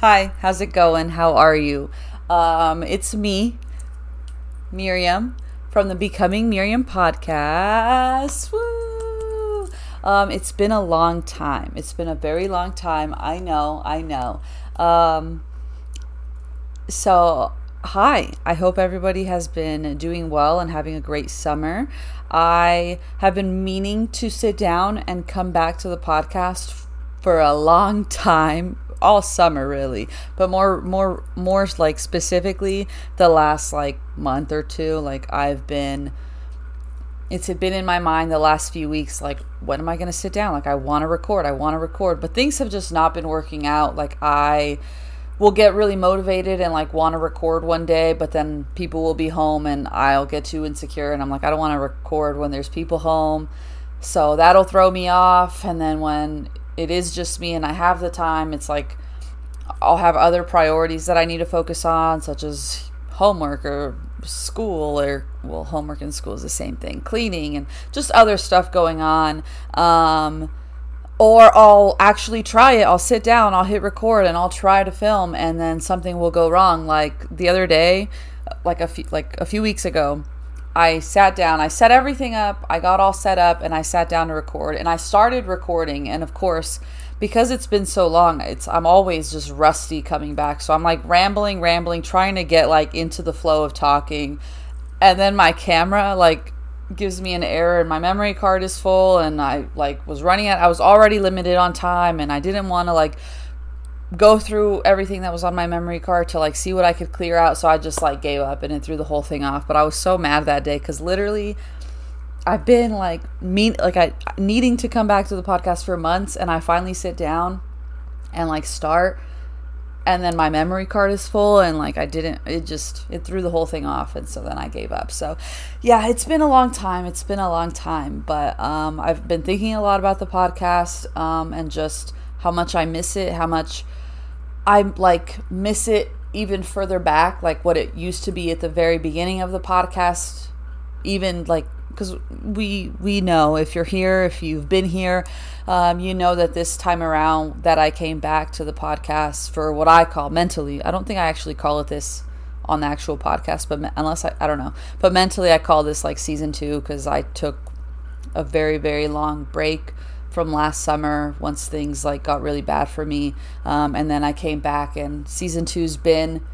Hi, how's it going? How are you? Um, it's me, Miriam, from the Becoming Miriam podcast. Woo! Um, it's been a long time. It's been a very long time. I know, I know. Um, so, hi. I hope everybody has been doing well and having a great summer. I have been meaning to sit down and come back to the podcast for a long time all summer really but more more more like specifically the last like month or two like i've been it's been in my mind the last few weeks like when am i going to sit down? Like i want to record i want to record but things have just not been working out. Like i will get really motivated and like want to record one day but then people will be home and i'll get too insecure and i'm like i don't want to record when there's people home. So that'll throw me off and then when it is just me and I have the time, it's like I'll have other priorities that I need to focus on, such as homework or school or well homework and school is the same thing cleaning and just other stuff going on um, or I'll actually try it. I'll sit down, I'll hit record, and I'll try to film, and then something will go wrong. Like the other day, like a few, like a few weeks ago, I sat down, I set everything up, I got all set up, and I sat down to record. And I started recording, and of course, because it's been so long, it's I'm always just rusty coming back. So I'm like rambling, rambling, trying to get like into the flow of talking. And then my camera like gives me an error and my memory card is full and I like was running out I was already limited on time and I didn't want to like go through everything that was on my memory card to like see what I could clear out. So I just like gave up and it threw the whole thing off. But I was so mad that day because literally I've been like mean like I needing to come back to the podcast for months and I finally sit down and like start and then my memory card is full and like I didn't it just it threw the whole thing off and so then I gave up. So yeah, it's been a long time. It's been a long time, but um I've been thinking a lot about the podcast um and just how much I miss it, how much I like miss it even further back, like what it used to be at the very beginning of the podcast, even like because we we know if you're here, if you've been here, um, you know that this time around that I came back to the podcast for what I call mentally. I don't think I actually call it this on the actual podcast, but me- unless I I don't know, but mentally I call this like season two because I took a very very long break from last summer once things like got really bad for me. Um, and then i came back and season two's been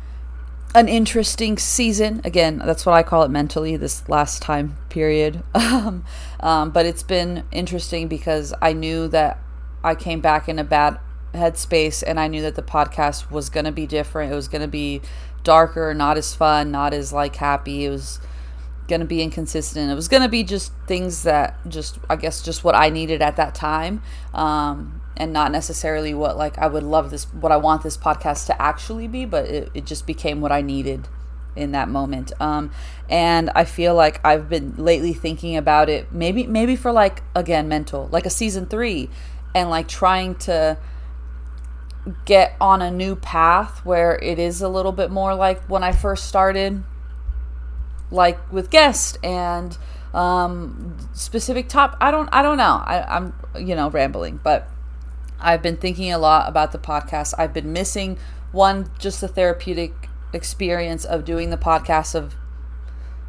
an interesting season. Again that's what i call it mentally this last time period. Um, um, but it's been interesting because i knew that i came back in a bad headspace and i knew that the podcast was going to be different. It was going to be darker not as fun not as like happy. It was going to be inconsistent. It was going to be just things that just, I guess, just what I needed at that time. Um, and not necessarily what like I would love this, what I want this podcast to actually be, but it, it just became what I needed in that moment. Um, and I feel like I've been lately thinking about it, maybe, maybe for like, again, mental, like a season three and like trying to get on a new path where it is a little bit more like when I first started like with guests and um, specific top. I don't I don't know. I, I'm you know rambling, but I've been thinking a lot about the podcast. I've been missing one just the therapeutic experience of doing the podcast of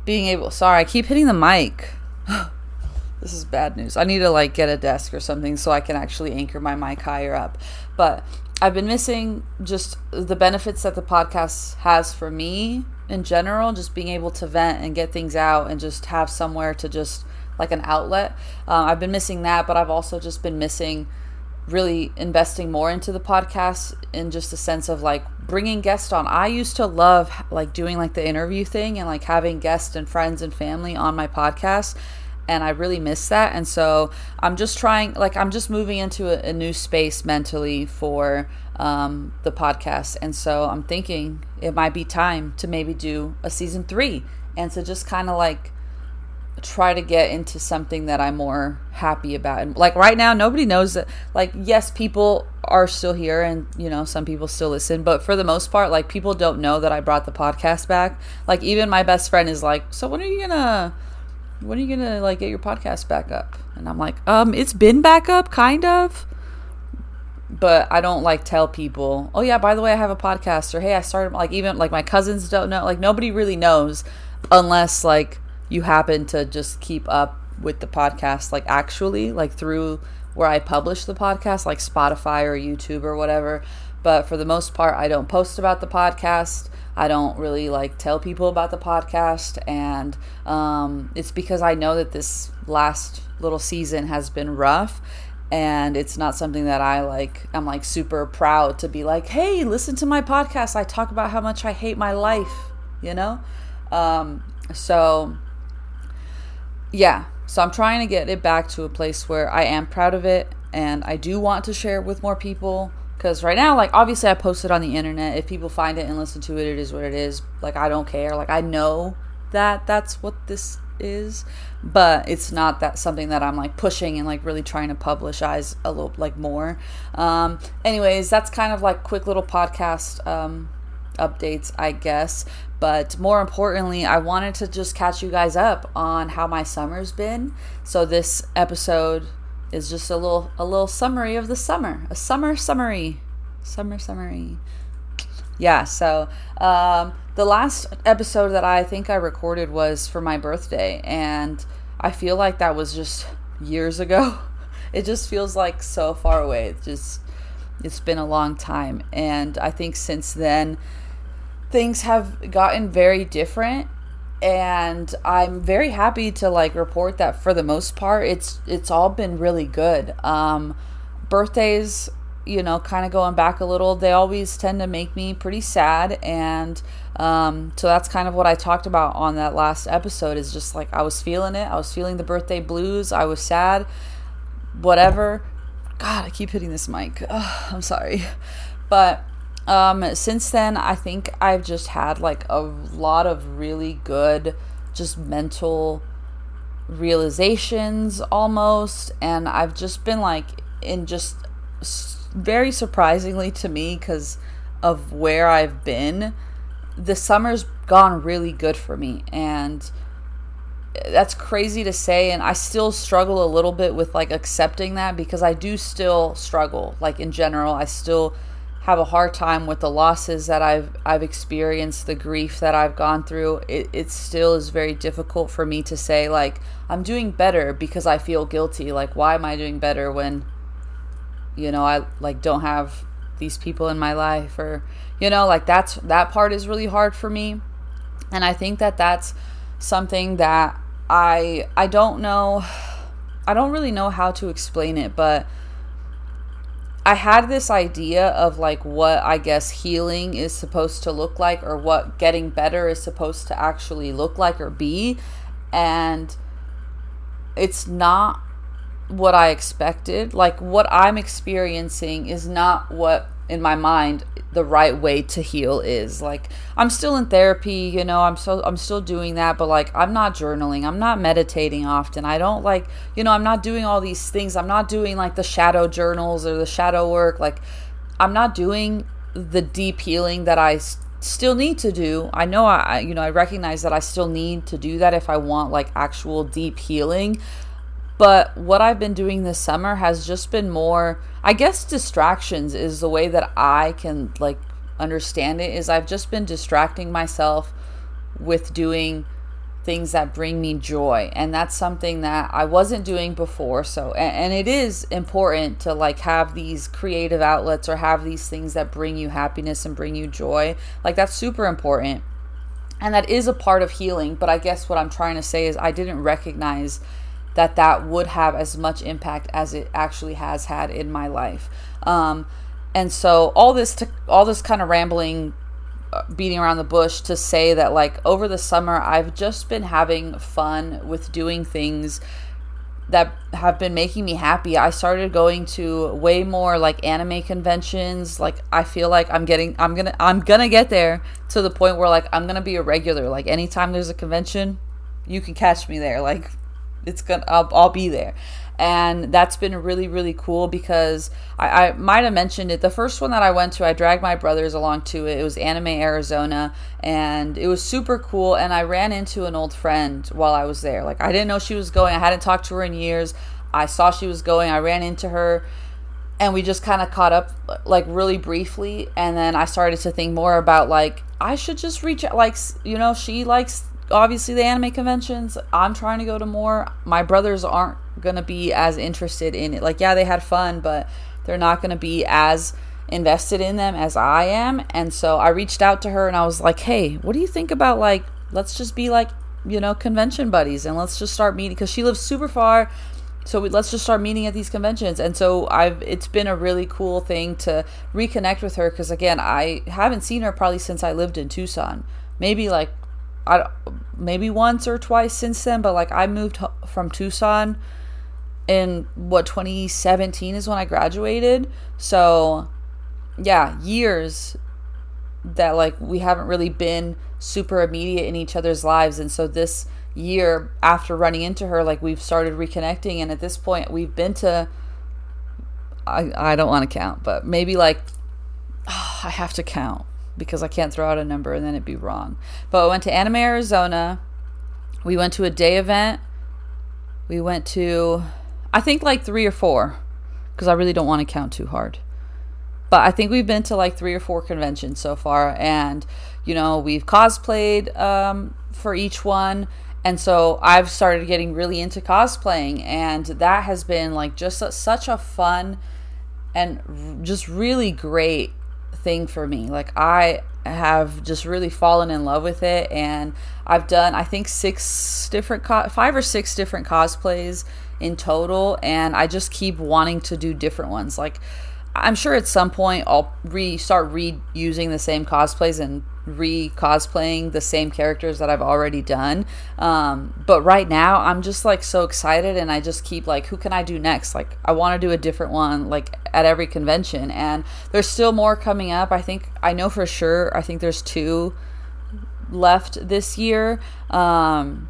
being able. Sorry, I keep hitting the mic. this is bad news. I need to like get a desk or something so I can actually anchor my mic higher up. But I've been missing just the benefits that the podcast has for me in general, just being able to vent and get things out and just have somewhere to just like an outlet. Uh, I've been missing that, but I've also just been missing really investing more into the podcast in just a sense of like bringing guests on. I used to love like doing like the interview thing and like having guests and friends and family on my podcast and I really miss that. And so I'm just trying, like, I'm just moving into a, a new space mentally for um, the podcast. And so I'm thinking it might be time to maybe do a season three and to just kind of like try to get into something that I'm more happy about. And like right now, nobody knows that, like, yes, people are still here and, you know, some people still listen, but for the most part, like, people don't know that I brought the podcast back. Like, even my best friend is like, So when are you gonna when are you gonna like get your podcast back up? And I'm like, um, it's been back up, kind of. But I don't like tell people, oh yeah, by the way, I have a podcast or hey, I started like even like my cousins don't know, like nobody really knows unless like you happen to just keep up with the podcast like actually like through where I publish the podcast like Spotify or YouTube or whatever. But for the most part, I don't post about the podcast. I don't really like tell people about the podcast, and um, it's because I know that this last little season has been rough, and it's not something that I like I'm like super proud to be like, "Hey, listen to my podcast. I talk about how much I hate my life," you know? Um so yeah, so I'm trying to get it back to a place where I am proud of it and I do want to share it with more people because right now like obviously I post it on the internet. If people find it and listen to it, it is what it is. Like I don't care. Like I know that that's what this is but it's not that something that i'm like pushing and like really trying to publicize a little like more. Um anyways that's kind of like quick little podcast um updates i guess. But more importantly i wanted to just catch you guys up on how my summer's been. So this episode is just a little a little summary of the summer a summer summary. Summer summary yeah so um the last episode that I think I recorded was for my birthday, and I feel like that was just years ago. It just feels like so far away. It just it's been a long time, and I think since then things have gotten very different and I'm very happy to like report that for the most part it's it's all been really good. Um birthdays you know, kind of going back a little, they always tend to make me pretty sad. And um, so that's kind of what I talked about on that last episode is just like I was feeling it. I was feeling the birthday blues. I was sad, whatever. God, I keep hitting this mic. I'm sorry. But um, since then, I think I've just had like a lot of really good, just mental realizations almost. And I've just been like in just very surprisingly to me because of where I've been, the summer's gone really good for me. And eh, that's crazy to say. And I still struggle a little bit with like accepting that because I do still struggle. Like in general, I still have a hard time with the losses that I've I've experienced, the grief that I've gone through. It it still is very difficult for me to say like I'm doing better because I feel guilty. Like why am I doing better when you know i like don't have these people in my life or you know like that's that part is really hard for me. And i think that that's something that i i don't know i don't really know how to explain it but i had this idea of like what i guess healing is supposed to look like or what getting better is supposed to actually look like or be. And it's not what I expected. Like what I'm experiencing is not what in my mind the right way to heal is. Like I'm still in therapy, you know, I'm so I'm still doing that, but like I'm not journaling. I'm not meditating often. I don't like, you know, I'm not doing all these things. I'm not doing like the shadow journals or the shadow work. Like I'm not doing the deep healing that I still need to do. I know I you know, I recognize that I still need to do that if I want like actual deep healing but what I've been doing this summer has just been more, I guess, distractions is the way that I can like understand it. Is I've just been distracting myself with doing things that bring me joy. And that's something that I wasn't doing before. So and, and, it is important to like have these creative outlets or have these things that bring you happiness and bring you joy. Like that's super important. And that is a part of healing. But I guess what I'm trying to say is I didn't recognize that that would have as much impact as it actually has had in my life. Um, and so all this to, all this kind of rambling uh, beating around the bush to say that like over the summer I've just been having fun with doing things that have been making me happy. I started going to way more like anime conventions. Like I feel like I'm getting I'm going to I'm going to get there to the point where like I'm going to be a regular. Like anytime there's a convention, you can catch me there. Like it's gonna I'll, I'll be there. And that's been really really cool because I, I might have mentioned it. The first one that i went to i dragged my brothers along to it. It was anime arizona and it was super cool and i ran into an old friend while i was there. Like i didn't know she was going. I hadn't talked to her in years. I saw she was going. I ran into her and we just kind of caught up like really briefly and then i started to think more about like i should just reach out like you know she likes obviously the anime conventions i'm trying to go to more. My brothers aren't gonna be as interested in it. Like yeah they had fun but they're not gonna be as invested in them as i am. And so i reached out to her and i was like hey what do you think about like let's just be like you know convention buddies and let's just start meeting because she lives super far. So we, let's just start meeting at these conventions. And so i've it's been a really cool thing to reconnect with her because again i haven't seen her probably since i lived in tucson. Maybe like I, maybe once or twice since then but like i moved from tucson in what 2017 is when i graduated. So yeah years that like we haven't really been super immediate in each other's lives. And so this year after running into her like we've started reconnecting. And at this point we've been to i i don't want to count but maybe like oh, i have to count because i can't throw out a number and then it'd be wrong. But we went to anime arizona. We went to a day event. We went to i think like three or four because i really don't want to count too hard. But I think we've been to like three or four conventions so far, and you know we've cosplayed um, for each one, and so I've started getting really into cosplaying, and that has been like just a, such a fun and just really great thing for me. Like I have just really fallen in love with it, and I've done I think six different co- five or six different cosplays in total, and I just keep wanting to do different ones. Like I'm sure at some point I'll re start reusing the same cosplays and re cosplaying the same characters that I've already done. Um, but right now I'm just like so excited and I just keep like, who can I do next? Like I want to do a different one like at every convention and there's still more coming up. I think I know for sure. I think there's two left this year. Um,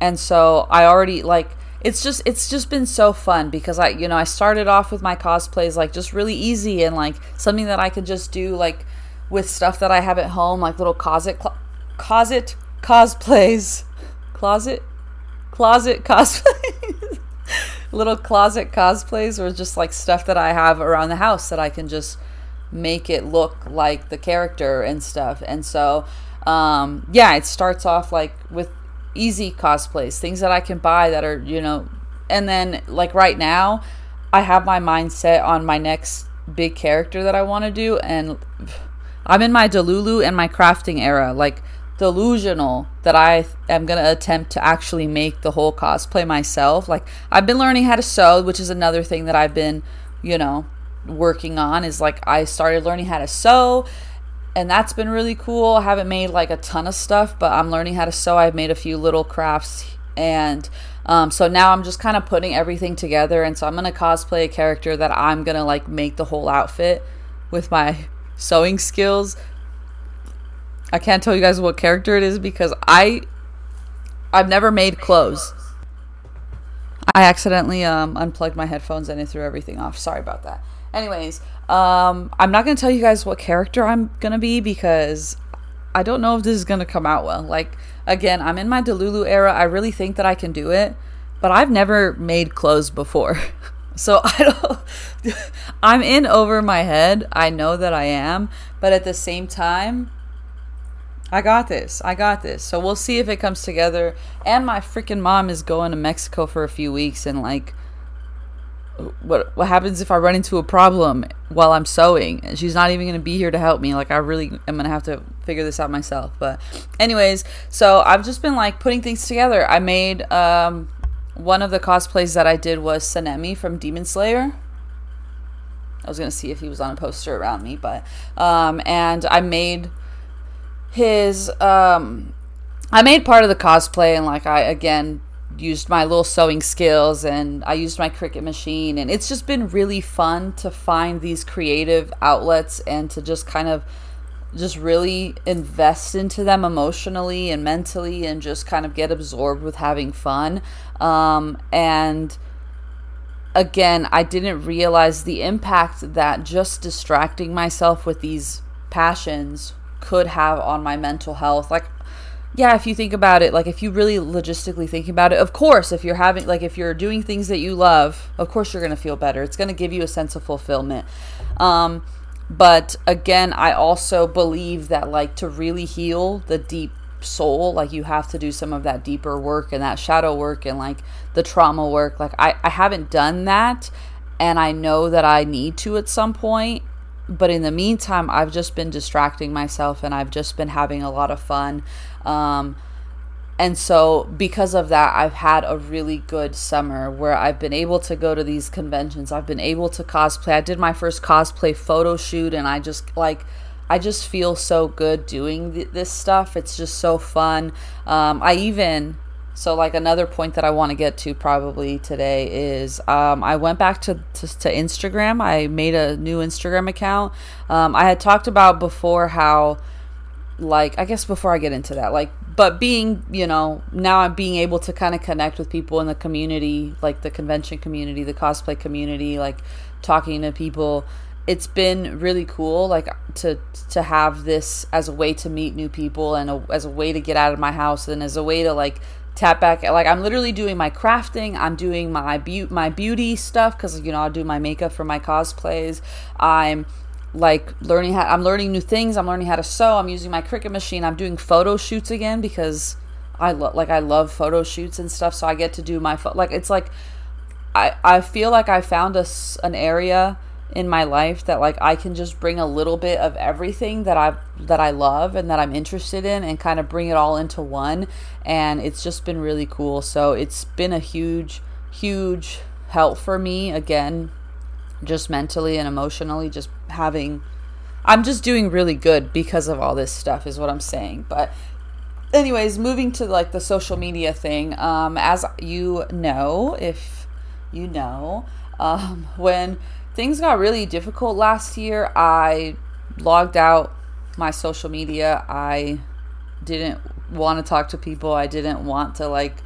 and so I already like it's just it's just been so fun because I you know I started off with my cosplays like just really easy and like something that I could just do like with stuff that I have at home like little closet cl- closet cosplays. Closet? Closet cosplays. Little closet cosplays or just like stuff that I have around the house that I can just make it look like the character and stuff. And so um yeah it starts off like with easy cosplays, things that I can buy that are, you know, and then like right now, I have my mindset on my next big character that I want to do and I'm in my Delulu and my crafting era, like delusional that I am going to attempt to actually make the whole cosplay myself. Like I've been learning how to sew, which is another thing that I've been, you know, working on is like I started learning how to sew and that's been really cool. I haven't made like a ton of stuff, but I'm learning how to sew. I've made a few little crafts, and um, so now I'm just kind of putting everything together. And so I'm gonna cosplay a character that I'm gonna like make the whole outfit with my sewing skills. I can't tell you guys what character it is because I I've never made clothes. I accidentally um, unplugged my headphones and it threw everything off. Sorry about that. Anyways, um, I'm not gonna tell you guys what character I'm gonna be because I don't know if this is gonna come out well. Like again, I'm in my Delulu era. I really think that I can do it, but I've never made clothes before. so I don't I'm in over my head. I know that I am, but at the same time, I got this. I got this. So we'll see if it comes together. And my freaking mom is going to Mexico for a few weeks and like what what happens if I run into a problem while I'm sewing and she's not even going to be here to help me like I really am going to have to figure this out myself but anyways so I've just been like putting things together I made um one of the cosplays that I did was Sanemi from Demon Slayer I was to see if he was on a poster around me but um and I made his um I made part of the cosplay and like I again used my little sewing skills and I used my Cricut machine. And it's just been really fun to find these creative outlets and to just kind of just really invest into them emotionally and mentally and just kind of get absorbed with having fun. Um, and again, I didn't realize the impact that just distracting myself with these passions could have on my mental health. Like, yeah, if you think about it, like if you really logistically think about it, of course, if you're having, like, if you're doing things that you love, of course you're going to feel better. It's going to give you a sense of fulfillment. Um, but again, I also believe that, like, to really heal the deep soul, like, you have to do some of that deeper work and that shadow work and, like, the trauma work. Like, I, I haven't done that. And I know that I need to at some point but in the meantime, I've just been distracting myself and I've just been having a lot of fun. Um, and so, because of that, I've had a really good summer where I've been able to go to these conventions. I've been able to cosplay. I did my first cosplay photo shoot, and I just like, I just feel so good doing th- this stuff. It's just so fun. Um, I even so, like another point that I want to get to probably today is um, I went back to, to, to Instagram. I made a new Instagram account. Um, I had talked about before how, like, I guess before I get into that, like, but being, you know, now I'm being able to kind of connect with people in the community, like the convention community, the cosplay community, like talking to people. It's been really cool, like to to have this as a way to meet new people and a, as a way to get out of my house and as a way to like tap back like i'm literally doing my crafting i'm doing my be- my beauty stuff because you know i do my makeup for my cosplays i'm like learning how i'm learning new things i'm learning how to sew i'm using my cricut machine i'm doing photo shoots again because i love like i love photo shoots and stuff so i get to do my fo- like it's like i i feel like i found a, an area in my life that like I can just bring a little bit of everything that I that I love and that I'm interested in and kind of bring it all into one and it's just been really cool. So it's been a huge huge help for me again just mentally and emotionally just having I'm just doing really good because of all this stuff is what I'm saying. But anyways, moving to like the social media thing, um as you know, if you know, um when things got really difficult last year. I logged out my social media. I didn't want to talk to people. I didn't want to like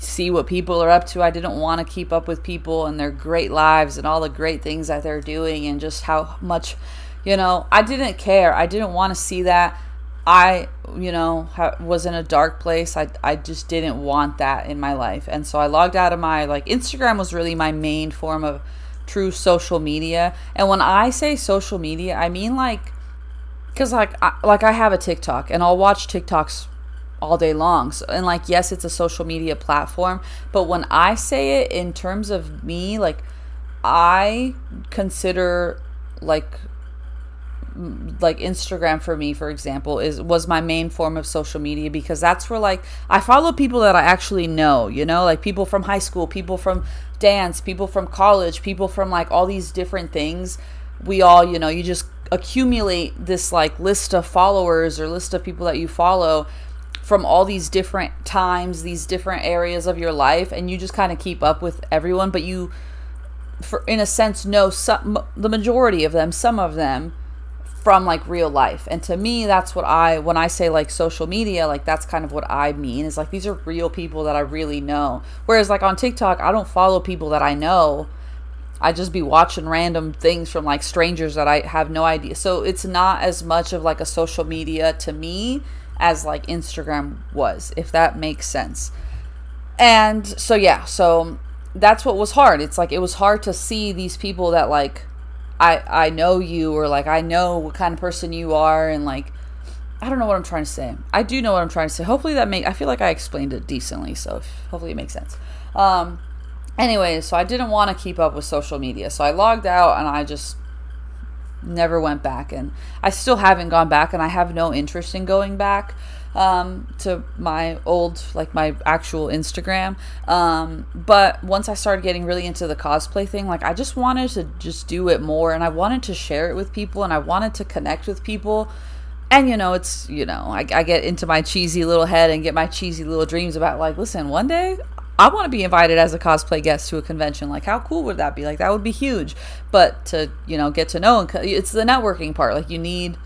see what people are up to. I didn't want to keep up with people and their great lives and all the great things that they're doing and just how much, you know, I didn't care. I didn't want to see that. I, you know, was in a dark place. I, I just didn't want that in my life. And so I logged out of my, like, Instagram was really my main form of true social media. And when I say social media, I mean like cuz like I, like I have a TikTok and I'll watch TikToks all day long. So, and like yes, it's a social media platform, but when I say it in terms of me, like I consider like like Instagram for me, for example, is was my main form of social media because that's where like I follow people that I actually know, you know, like people from high school, people from dance, people from college, people from like all these different things. We all, you know, you just accumulate this like list of followers or list of people that you follow from all these different times, these different areas of your life and you just kind of keep up with everyone, but you for in a sense know some the majority of them, some of them from like real life. And to me, that's what I, when I say like social media, like that's kind of what I mean is like these are real people that I really know. Whereas like on TikTok, I don't follow people that I know. I just be watching random things from like strangers that I have no idea. So it's not as much of like a social media to me as like Instagram was, if that makes sense. And so yeah, so that's what was hard. It's like it was hard to see these people that like I I know you or like I know what kind of person you are and like I don't know what I'm trying to say. I do know what I'm trying to say. Hopefully that make I feel like I explained it decently, so hopefully it makes sense. Um anyway, so I didn't want to keep up with social media. So I logged out and I just never went back and I still haven't gone back and I have no interest in going back um, to my old, like my actual Instagram. Um, but once I started getting really into the cosplay thing, like I just wanted to just do it more and I wanted to share it with people and I wanted to connect with people. And you know, it's, you know, I, I get into my cheesy little head and get my cheesy little dreams about like, listen, one day I want to be invited as a cosplay guest to a convention. Like, how cool would that be? Like, that would be huge. But to, you know, get to know, and it's the networking part. Like, you need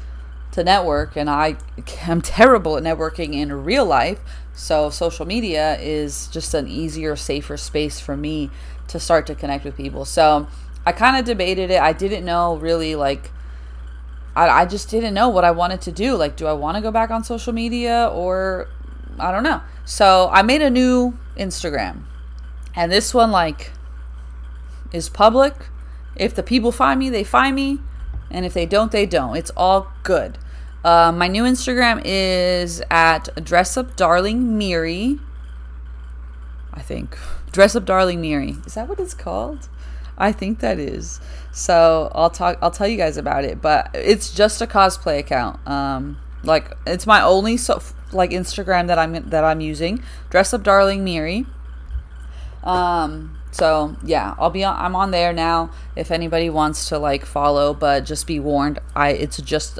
to network and I am terrible at networking in real life. So social media is just an easier, safer space for me to start to connect with people. So I kind of debated it. I didn't know really like I, I just didn't know what I wanted to do. Like, do I want to go back on social media or I don't know. So I made a new Instagram. And this one, like, is public. If the people find me, they find me. And if they don't, they don't. It's all good. Uh, my new Instagram is at Dress Up Darling Miri. I think. Dress Up Darling Miri. Is that what it's called? I think that is. So I'll talk. I'll tell you guys about it. But it's just a cosplay account. Um, like it's my only so like Instagram that I'm that I'm using. Dress Up Darling Miri. Um. So yeah, I'll be on. I'm on there now. If anybody wants to like follow, but just be warned, I it's just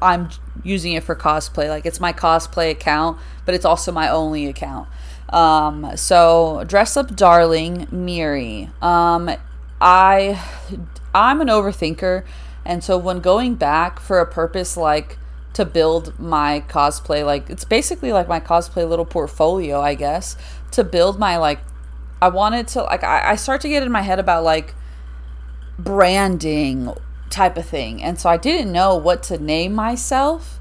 I'm using it for cosplay. Like it's my cosplay account, but it's also my only account. Um, so dress up, darling, Miri. Um, I I'm an overthinker, and so when going back for a purpose like to build my cosplay, like it's basically like my cosplay little portfolio, I guess, to build my like. I wanted to like I, I start to get in my head about like branding type of thing, and so I didn't know what to name myself.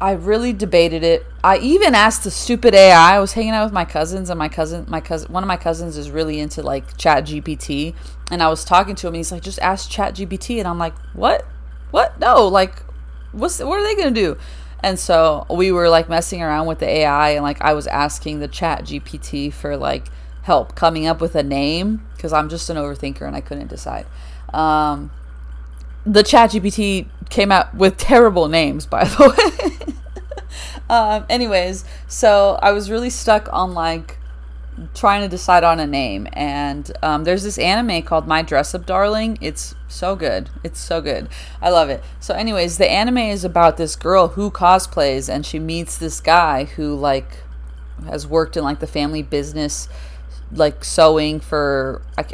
I really debated it. I even asked the stupid AI. I was hanging out with my cousins, and my cousin, my cousin, one of my cousins is really into like Chat GPT, and I was talking to him. And he's like, "Just ask Chat GPT," and I'm like, "What? What? No! Like, what's what are they gonna do?" And so we were like messing around with the AI, and like I was asking the Chat GPT for like help coming up with a name because I'm just an overthinker and I couldn't decide. Um, the chat gpt came out with terrible names by the way um, anyways so i was really stuck on like trying to decide on a name. And um, there's this anime called my dress up darling. It's so good. It's so good. I love it. So anyways the anime is about this girl who cosplays and she meets this guy who like has worked in like the family business like sewing for a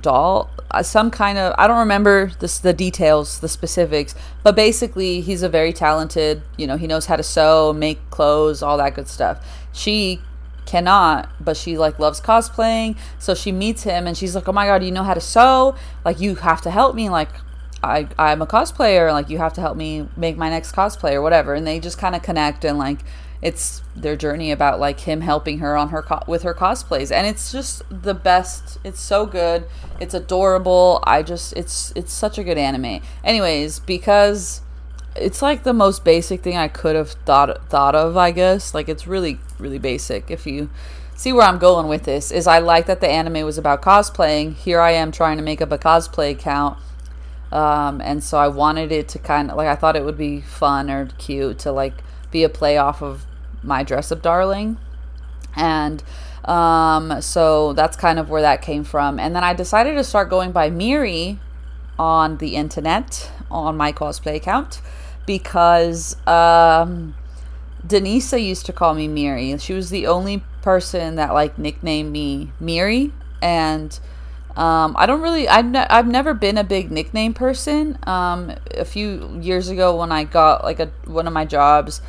doll uh, some kind of i don't remember this, the details the specifics but basically he's a very talented you know he knows how to sew make clothes all that good stuff. She cannot but she like loves cosplaying. So she meets him and she's like oh my god you know how to sew? Like you have to help me. Like I, I'm a cosplayer, like you have to help me make my next cosplay or whatever. And they just kind of connect and like it's their journey about like him helping her on her co- with her cosplays. And it's just the best. It's so good. It's adorable. I just it's it's such a good anime. Anyways because it's like the most basic thing i could have thought thought of i guess. Like it's really really basic if you see where i'm going with this is i like that the anime was about cosplaying. Here i am trying to make up a cosplay account um, and so i wanted it to kind of like i thought it would be fun or cute to like be a play off of my dress up darling. And um, so that's kind of where that came from. And then i decided to start going by miri on the internet on my cosplay account because um, denisa used to call me miri. She was the only person that like nicknamed me miri. And um, I don't really, I've, ne- I've never been a big nickname person. Um, a few years ago, when I got like a one of my jobs,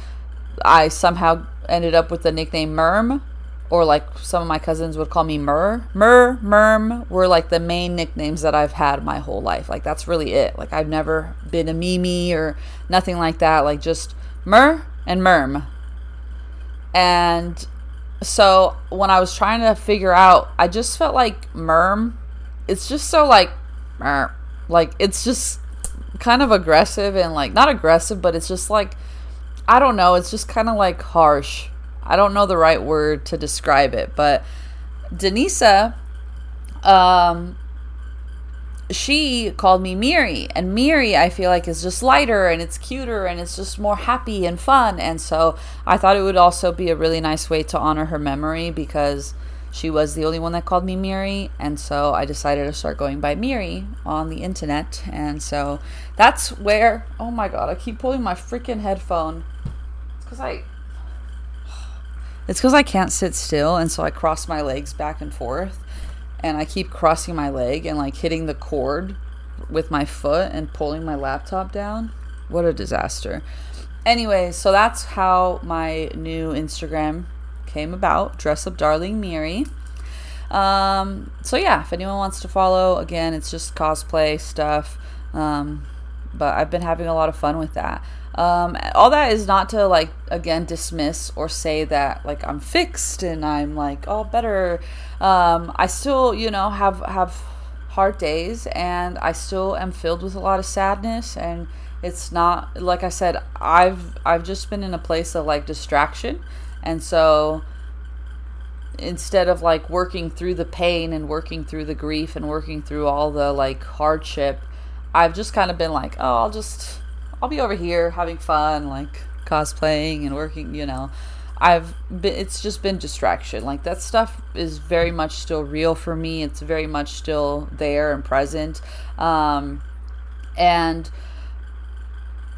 I somehow ended up with the nickname Merm, or like some of my cousins would call me Mur. Mur, Merm were like the main nicknames that I've had my whole life. Like that's really it. Like I've never been a Mimi or nothing like that. Like just Mur and Merm. And so when I was trying to figure out, I just felt like Merm. It's just so like, Mer, like it's just kind of aggressive and like not aggressive, but it's just like I don't know. It's just kind of like harsh. I don't know the right word to describe it, but Denisa, um, she called me Miri, and Miri I feel like is just lighter and it's cuter and it's just more happy and fun. And so I thought it would also be a really nice way to honor her memory because she was the only one that called me Miri, and so I decided to start going by Miri on the internet. And so that's where. Oh my god! I keep pulling my freaking headphone because I it's because I can't sit still, and so I cross my legs back and forth, and I keep crossing my leg and like hitting the cord with my foot and pulling my laptop down. What a disaster. Anyway, so that's how my new Instagram came about. Dress up, darling Miri. Um, so yeah, if anyone wants to follow, again, it's just cosplay stuff. Um, but I've been having a lot of fun with that. Um, all that is not to like again dismiss or say that like I'm fixed and I'm like all better. Um, I still you know have have hard days and I still am filled with a lot of sadness and it's not like I said I've I've just been in a place of like distraction and so instead of like working through the pain and working through the grief and working through all the like hardship I've just kind of been like oh I'll just I'll be over here having fun like cosplaying and working you know I've been it's just been distraction like that stuff is very much still real for me it's very much still there and present um and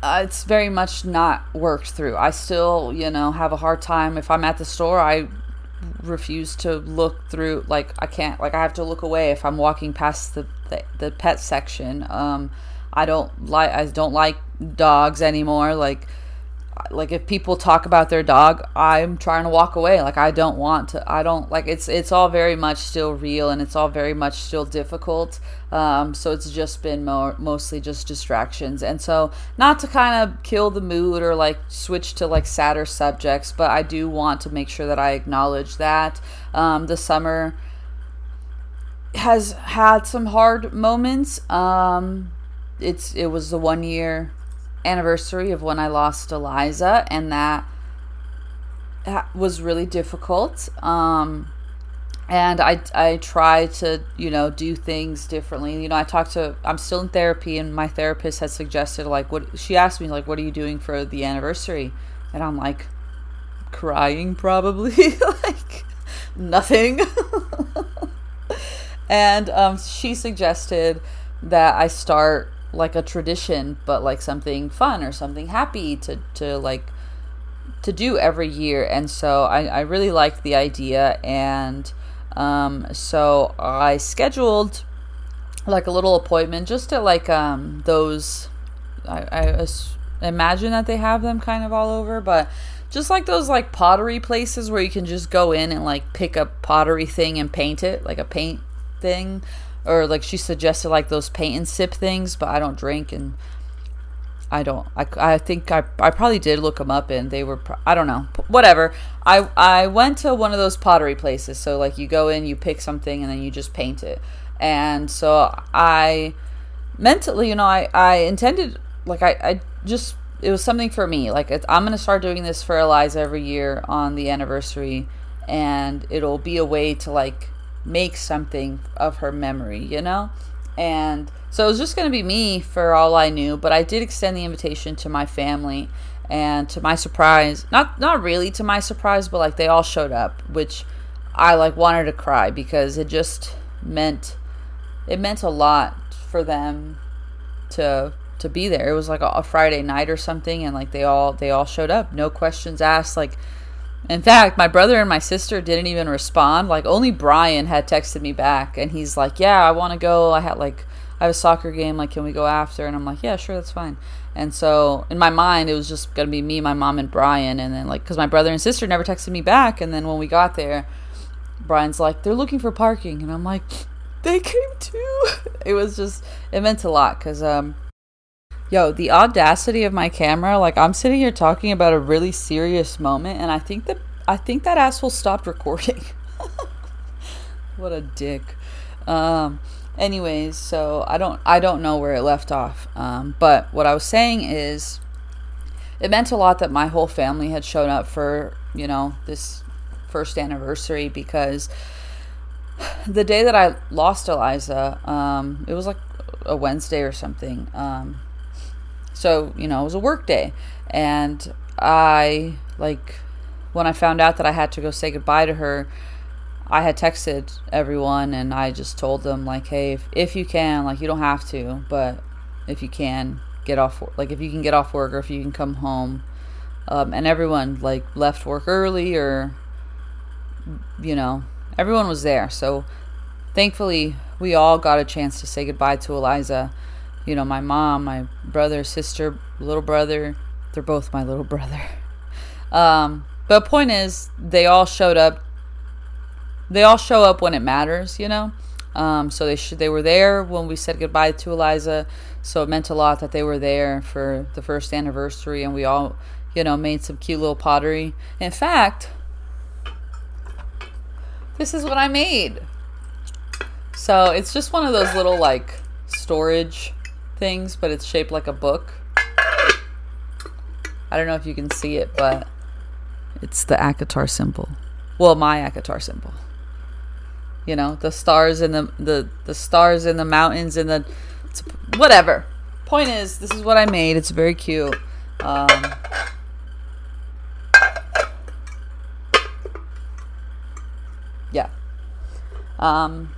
uh, it's very much not worked through. I still, you know, have a hard time if I'm at the store. I refuse to look through. Like I can't. Like I have to look away if I'm walking past the the, the pet section. Um, I don't like. I don't like dogs anymore. Like like if people talk about their dog i'm trying to walk away. Like i don't want to i don't like it's it's all very much still real and it's all very much still difficult. Um, so it's just been mostly just distractions. And so not to kind of kill the mood or like switch to like sadder subjects but i do want to make sure that i acknowledge that. Um, the summer has had some hard moments. Um, it's it was the one year anniversary of when I lost Eliza, and that, was really difficult. Um, and I, I try to, you know, do things differently. You know, I talked to, I'm still in therapy, and my therapist had suggested, like, what she asked me, like, what are you doing for the anniversary? And I'm like, crying, probably. like, nothing. and um, she suggested that I start like a tradition, but like something fun or something happy to to like to do every year. And so I, I really liked the idea, and um, so I scheduled like a little appointment just to like um those I, I imagine that they have them kind of all over, but just like those like pottery places where you can just go in and like pick a pottery thing and paint it, like a paint thing or like she suggested like those paint and sip things, but I don't drink and I don't. I, I think I, I probably did look them up and they were I don't know whatever. I I went to one of those pottery places. So like you go in, you pick something, and then you just paint it. And so I mentally, you know, I I intended like I I just it was something for me. Like I'm gonna start doing this for Eliza every year on the anniversary, and it'll be a way to like make something of her memory, you know? And so it was just going to be me for all I knew, but I did extend the invitation to my family and to my surprise, not not really to my surprise, but like they all showed up, which I like wanted to cry because it just meant it meant a lot for them to to be there. It was like a, a Friday night or something and like they all they all showed up, no questions asked like in fact, my brother and my sister didn't even respond. Like only Brian had texted me back and he's like, "Yeah, I want to go. I had like I have a soccer game. Like, can we go after?" And I'm like, "Yeah, sure, that's fine." And so in my mind, it was just gonna be me, my mom, and Brian. And then like, cause my brother and sister never texted me back. And then when we got there, Brian's like, "They're looking for parking," and I'm like, "They came too." it was just it meant a lot because um Yo, the audacity of my camera, like I'm sitting here talking about a really serious moment and I think that I think that asshole stopped recording. what a dick. Um anyways, so I don't I don't know where it left off. Um but what I was saying is it meant a lot that my whole family had shown up for, you know, this first anniversary because the day that I lost Eliza, um, it was like a Wednesday or something. Um, so, you know, it was a work day. And I, like, when I found out that I had to go say goodbye to her, I had texted everyone and I just told them, like, hey, if, if you can, like, you don't have to, but if you can, get off, like, if you can get off work or if you can come home. Um, and everyone, like, left work early or, you know, everyone was there. So thankfully, we all got a chance to say goodbye to Eliza you know, my mom, my brother, sister, little brother, they're both my little brother. Um, but point is, they all showed up. They all show up when it matters, you know. Um, so they sh- they were there when we said goodbye to Eliza. So it meant a lot that they were there for the first anniversary and we all, you know, made some cute little pottery. In fact, this is what I made. So it's just one of those little like storage things, but it's shaped like a book. I don't know if you can see it, but it's the ACOTAR symbol. Well, my ACOTAR symbol. You know, the stars in the the the stars in the mountains and the whatever. Point is, this is what I made. It's very cute. Um, yeah. Um,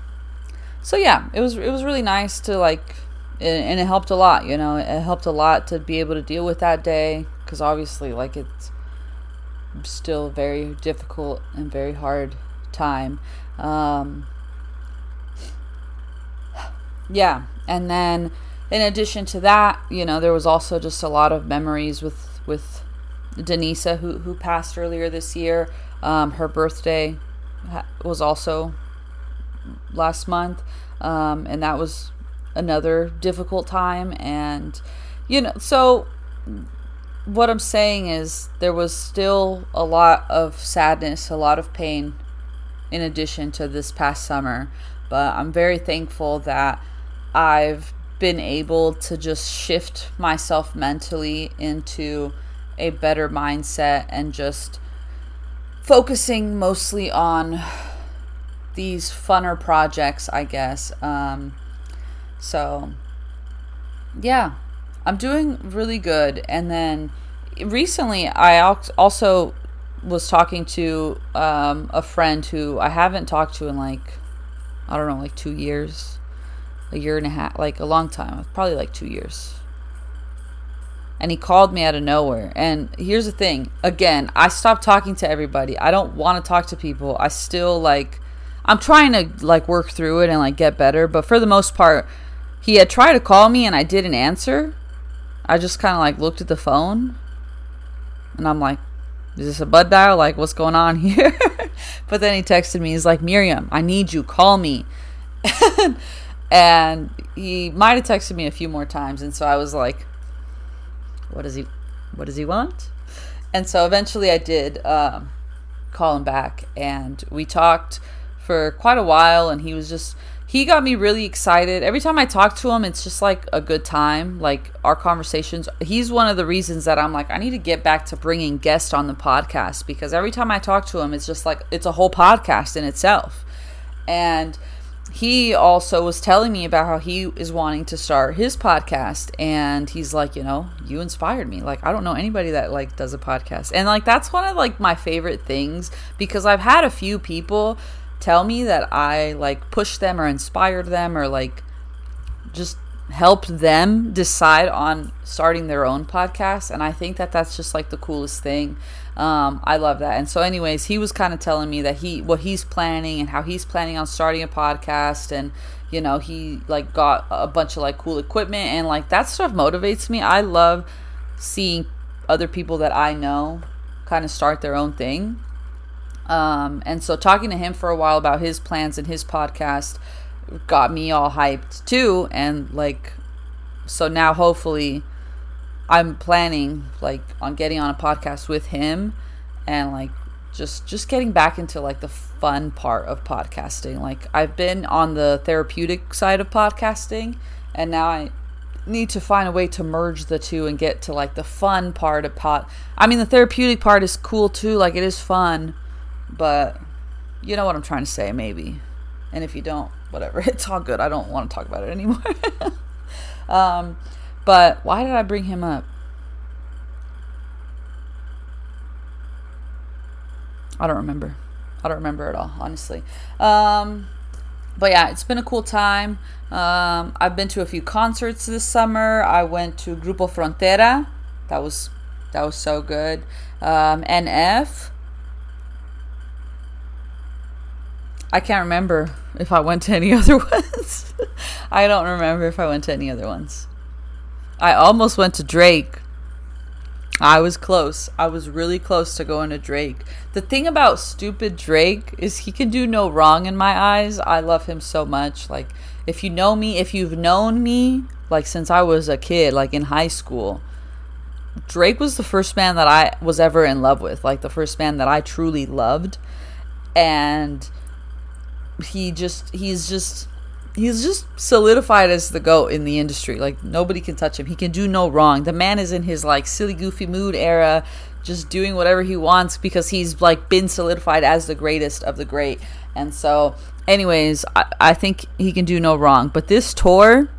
so yeah, it was it was really nice to like, and it helped a lot. You know, it helped a lot to be able to deal with that day because obviously, like it's still very difficult and very hard time. Um, yeah, and then in addition to that, you know, there was also just a lot of memories with with Denisa, who who passed earlier this year. Um, her birthday was also last month, um, and that was another difficult time. And you know, so what I'm saying is there was still a lot of sadness, a lot of pain in addition to this past summer. But I'm very thankful that I've been able to just shift myself mentally into a better mindset and just focusing mostly on these funner projects, I guess. Um, so, yeah, I'm doing really good. And then recently, I also was talking to um, a friend who I haven't talked to in like, I don't know, like two years, a year and a half, like a long time, probably like two years. And he called me out of nowhere. And here's the thing again, I stopped talking to everybody. I don't want to talk to people. I still like, I'm trying to like work through it and like get better. But for the most part, he had tried to call me and I didn't answer. I just kind of like looked at the phone and I'm like, is this a bud dial? Like, what's going on here? but then he texted me. He's like, Miriam, I need you. Call me. and he might have texted me a few more times. And so I was like, what does he, what does he want? And so eventually I did um, call him back and we talked for quite a while. And he was just, he got me really excited. Every time I talk to him, it's just like a good time. Like our conversations. He's one of the reasons that I'm like, I need to get back to bringing guests on the podcast because every time I talk to him, it's just like it's a whole podcast in itself. And he also was telling me about how he is wanting to start his podcast and he's like you know you inspired me like i don't know anybody that like does a podcast and like that's one of like my favorite things because i've had a few people tell me that I like pushed them or inspired them or like just helped them decide on starting their own podcast. And I think that that's just like the coolest thing. Um, I love that. And so, anyways, he was kind of telling me that he what he's planning and how he's planning on starting a podcast and you know he like got a bunch of like cool equipment and like that stuff motivates me i love seeing other people that i know kind of start their own thing um, and so talking to him for a while about his plans and his podcast got me all hyped too. And like, so now hopefully I'm planning like on getting on a podcast with him and like just just getting back into like the fun part of podcasting. Like I've been on the therapeutic side of podcasting and now I need to find a way to merge the two and get to like the fun part of pot. I mean the therapeutic part is cool too, like it is fun, but you know what I'm trying to say, maybe. And if you don't, whatever. It's all good. I don't want to talk about it anymore. um, but why did I bring him up? I don't remember. I don't remember at all, honestly. Um, but yeah, it's been a cool time. Um, I've been to a few concerts this summer. I went to Grupo Frontera. That was that was so good. Um, NF. I can't remember if I went to any other ones. I don't remember if I went to any other ones. I almost went to Drake. I was close. I was really close to going to Drake. The thing about stupid Drake is he can do no wrong in my eyes. I love him so much. Like if you know me, if you've known me like since I was a kid, like in high school. Drake was the first man that I was ever in love with, like the first man that I truly loved. And he just he's just he's just solidified as the goat in the industry. Like nobody can touch him. He can do no wrong. The man is in his like silly goofy mood era, just doing whatever he wants because he's like been solidified as the greatest of the great. And so, anyways, I, I think he can do no wrong. But this tour,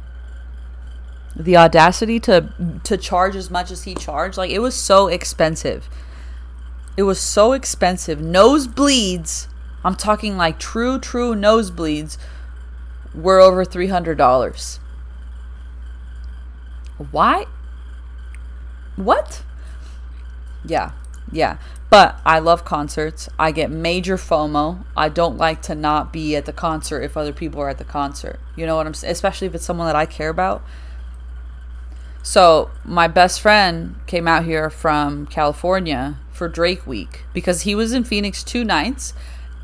the audacity to to charge as much as he charged, like it was so expensive. It was so expensive. Nosebleeds. I'm talking like true, true nosebleeds were over $300. Why? What? Yeah, yeah. But I love concerts. I get major FOMO. I don't like to not be at the concert if other people are at the concert. You know what I'm saying? Especially if it's someone that I care about. So, my best friend came out here from California for Drake Week because he was in Phoenix two nights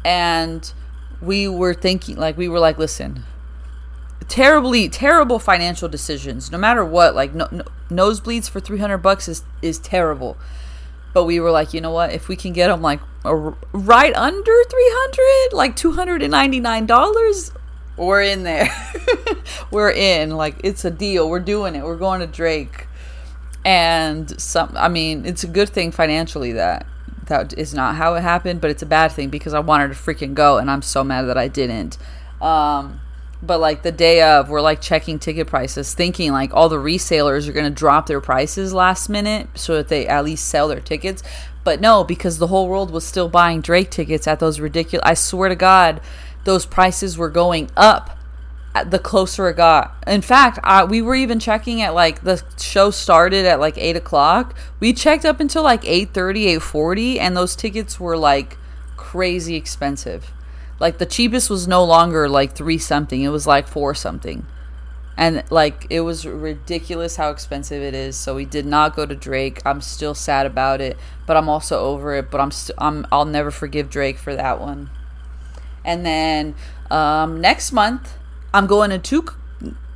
and we were thinking like we were like listen terribly terrible financial decisions. No matter what like no, no, nosebleeds for 300 bucks is is terrible. But we were like you know what? If we can get them like a, right under 300 like 299 dollars we're in there. We're in. Like it's a deal. We're doing it. We're going to drake. And some i mean it's a good thing financially that that is not how it happened but it's a bad thing because i wanted to freaking go and i'm so mad that i didn't. Um but like the day of we're like checking ticket prices thinking like all the resellers are going to drop their prices last minute so that they at least sell their tickets. But no because the whole world was still buying drake tickets at those ridiculous i swear to god those prices were going up the closer it got in fact uh, we were even checking at like the show started at like 8 o'clock we checked up until like 8.30 8.40 and those tickets were like crazy expensive like the cheapest was no longer like three something; it was like four something, and like it was ridiculous how expensive it is. So we did not go to Drake. I'm still sad about it, but I'm also over it. But I'm st- I'm I'll never forgive Drake for that one. And then um, next month, I'm going to two,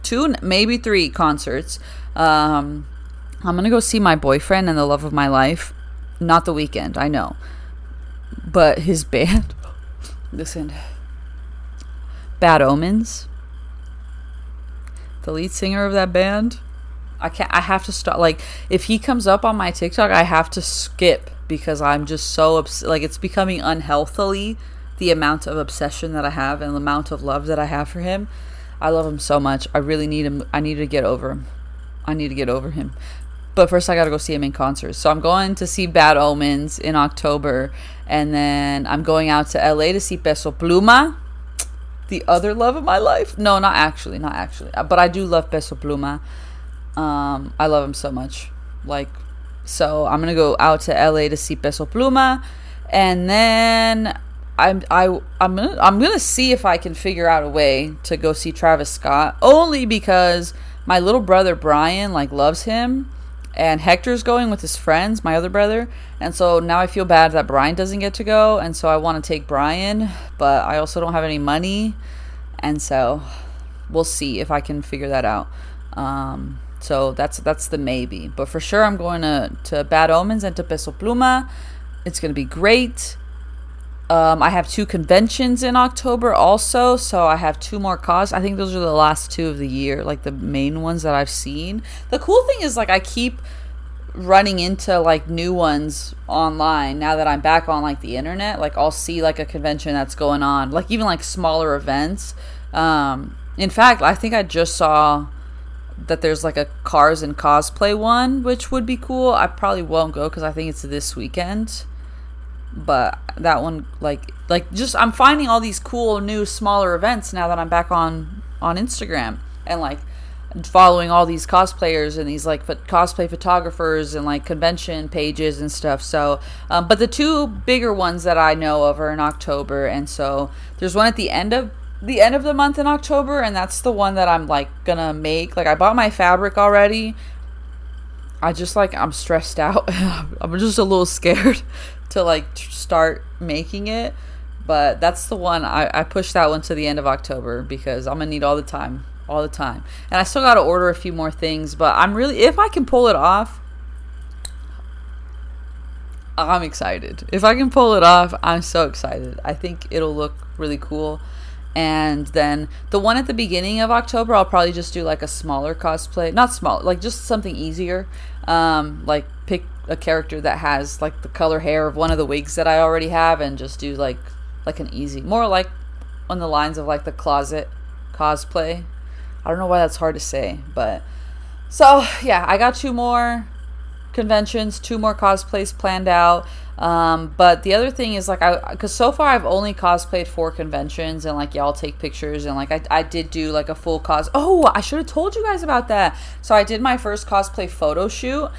two maybe three concerts. Um, I'm gonna go see my boyfriend and the love of my life. Not the Weeknd, I know, but his band. Listen. Bad Omens. The lead singer of that band. I can't I have to stop like if he comes up on my TikTok, I have to skip because I'm just so obs- like it's becoming unhealthily the amount of obsession that I have and the amount of love that I have for him. I love him so much. I really need him. I need to get over him. I need to get over him. But first, I got to go see him in concert. So I'm going to see Bad Omens in October. And then I'm going out to LA to see Peso Pluma, the other love of my life. No, not actually. Not actually. Uh, but I do love Peso Pluma. Um, I love him so much. Like, so I'm to go out to LA to see Peso Pluma. And then I'm I I'm gonna I'm gonna see if I can figure out a way to go see Travis Scott only because my little brother Brian like loves him and Hector's going with his friends, my other brother, and so now I feel bad that Brian doesn't get to go, and so I want to take Brian, but I also don't have any money, and so we'll see if I can figure that out. Um, so that's that's the maybe, but for sure I'm going to to Bad Omens and to Peso Pluma. It's gonna be great. Um, I have two conventions in October also, so I have two more cos. I think those are the last two of the year, like the main ones that I've seen. The cool thing is like I keep running into like new ones online now that I'm back on like the internet. Like I'll see like a convention that's going on, like even like smaller events. Um, in fact, I think I just saw that there's like a cars and cosplay one, which would be cool. I probably won't go because I think it's this weekend but that one like like just i'm finding all these cool new smaller events now that i'm back on on instagram and like following all these cosplayers and these like cosplay photographers and like convention pages and stuff. So um, but the two bigger ones that i know of are in october. And so there's one at the end of the end of the month in october and that's the one that i'm like gonna make. Like i bought my fabric already. I just like i'm stressed out. I'm just a little scared to like start making it. But that's the one I, I pushed that one to the end of October because I'm gonna need all the time. all the time. And I still got to order a few more things, but I'm really if I can pull it off, I'm excited. If I can pull it off, I'm so excited. I think it'll look really cool. And then the one at the beginning of October, I'll probably just do like a smaller cosplay. Not small, like just something easier. Um, like pick a character that has like the color hair of one of the wigs that I already have and just do like like an easy more like on the lines of like the closet cosplay. I don't know why that's hard to say, but so yeah, I got two more conventions, two more cosplays planned out. Um, but the other thing is like I, because so far I've only cosplayed four conventions and like y'all take pictures and like I, I did do like a full cos. Oh, I should have told you guys about that. So I did my first cosplay photo shoot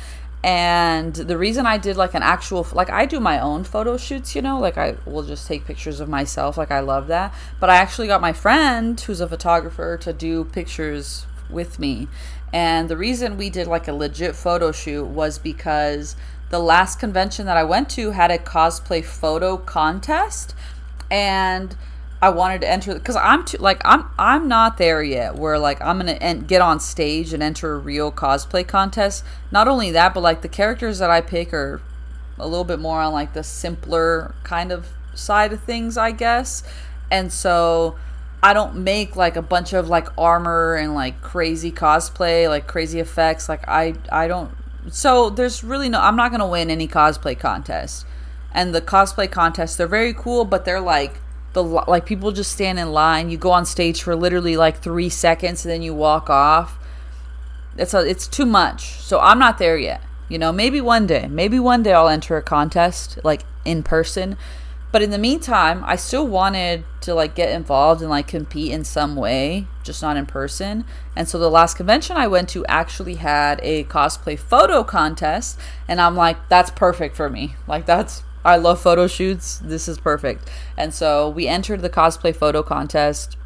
and the reason i did like an actual like i do my own photo shoots you know? Like i will just take pictures of myself. Like i love that. But i actually got my friend who's a photographer to do pictures with me. And the reason we did like a legit photo shoot was because the last convention that i went to had a cosplay photo contest. And I wanted to enter because I'm too like I'm I'm not there yet where like I'm gonna en- get on stage and enter a real cosplay contest. Not only that, but like the characters that I pick are a little bit more on like the simpler kind of side of things, I guess. And so I don't make like a bunch of like armor and like crazy cosplay, like crazy effects. Like I I don't. So there's really no. I'm not gonna win any cosplay contest. And the cosplay contests, they're very cool, but they're like the like people just stand in line. You go on stage for literally like three seconds and then you walk off. It's a, it's too much. So I'm not there yet. You know, maybe one day, maybe one day I'll enter a contest like in person. But in the meantime, I still wanted to like get involved and like compete in some way, just not in person. And so the last convention I went to actually had a cosplay photo contest, and I'm like, that's perfect for me. Like that's I love photo shoots. This is perfect. And so we entered the cosplay photo contest.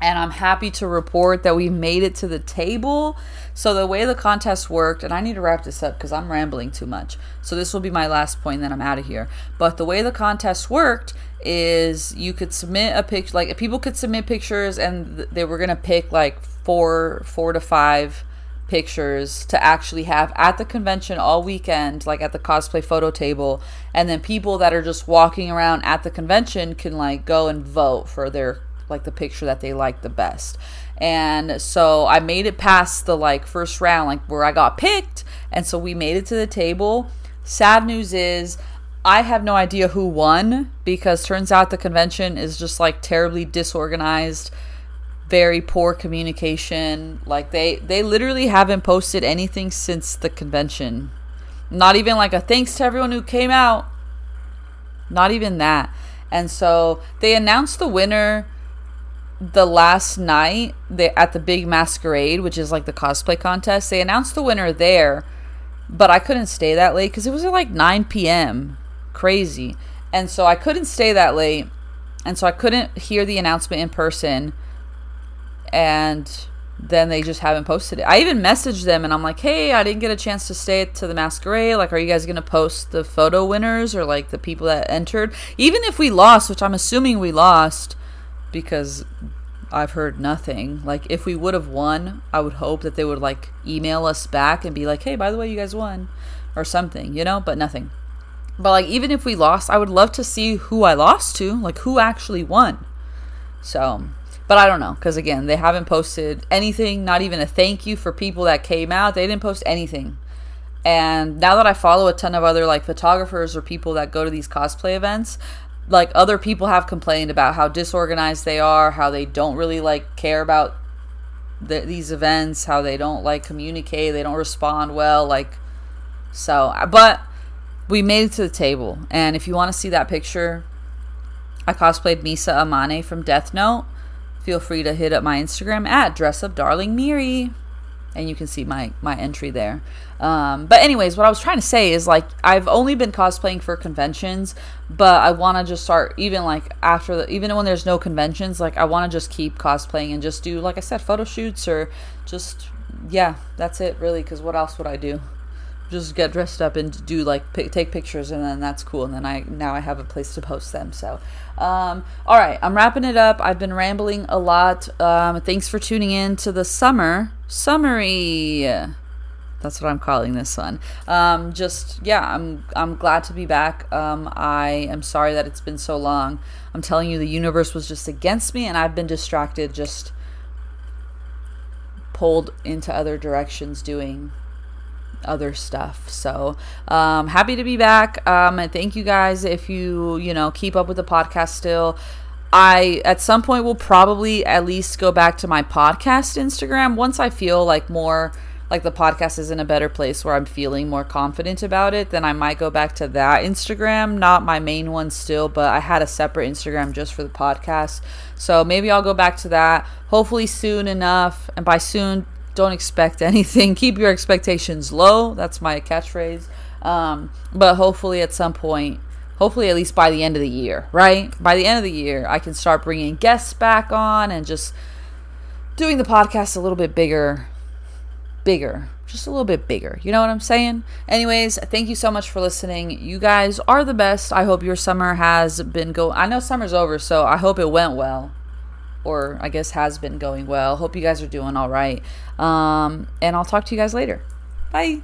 And I'm happy to report that we made it to the table. So, the way the contest worked, and I need to wrap this up because I'm rambling too much. So, this will be my last point, then I'm out of here. But the way the contest worked is you could submit a picture, like people could submit pictures, and they were going to pick like four, four to five pictures to actually have at the convention all weekend, like at the cosplay photo table. And then people that are just walking around at the convention can like go and vote for their like the picture that they like the best. And so I made it past the like first round, like where I got picked. And so we made it to the table. Sad news is I have no idea who won because turns out the convention is just like terribly disorganized very poor communication. Like they they literally haven't posted anything since the convention. Not even like a thanks to everyone who came out. Not even that. And so they announced the winner the last night they, at the big masquerade, which is like the cosplay contest. They announced the winner there, but I couldn't stay that late because it was at like 9 p.m. Crazy. And so I couldn't stay that late. And so I couldn't hear the announcement in person and then they just haven't posted it. I even messaged them and I'm like, hey, I didn't get a chance to stay to the masquerade. Like, are you guys going to post the photo winners or like the people that entered? Even if we lost, which I'm assuming we lost because I've heard nothing. Like, if we would have won, I would hope that they would like email us back and be like, hey, by the way, you guys won or something, you know, but nothing. But like, even if we lost, I would love to see who I lost to, like, who actually won. So but I don't know because again, they haven't posted anything, not even a thank you for people that came out. They didn't post anything. And now that I follow a ton of other like photographers or people that go to these cosplay events, like other people have complained about how disorganized they are, how they don't really like care about the, these events, how they don't like communicate, they don't respond well, like so. Uh, but we made it to the table, and if you want to see that picture, I cosplayed Misa Amane from Death Note feel free to hit up my Instagram at dressupdarlingmiri and you can see my my entry there. Um, but anyways, what I was trying to say is like I've only been cosplaying for conventions, but I want to just start even like after the, even when there's no conventions, like I want to just keep cosplaying and just do like I said photo shoots or just yeah, that's it really cuz what else would I do? Just get dressed up and do like take pictures and then that's cool and then i now i have a place to post them so um, all right i'm wrapping it up. I've been rambling a lot. Um, thanks for tuning in to the summer summary. That's what i'm calling this one. Um, just yeah i'm i'm glad to be back. Um, i am sorry that it's been so long. I'm telling you the universe was just against me and i've been distracted just pulled into other directions doing other stuff. So um, happy to be back. Um, and thank you guys if you you know keep up with the podcast still. I at some point will probably at least go back to my podcast Instagram once I feel like more like the podcast is in a better place where I'm feeling more confident about it, then I might go back to that Instagram, not my main one still, but I had a separate Instagram just for the podcast. So maybe I'll go back to that hopefully soon enough. And by soon, don't expect anything. Keep your expectations low. That's my catchphrase. Um, but hopefully, at some point, hopefully, at least by the end of the year, right? By the end of the year, I can start bringing guests back on and just doing the podcast a little bit bigger. Bigger. Just a little bit bigger. You know what I'm saying? Anyways, thank you so much for listening. You guys are the best. I hope your summer has been go I know summer's over, so I hope it went well or I guess has been going well. Hope you guys are doing all right. Um, and I'll talk to you guys later. Bye.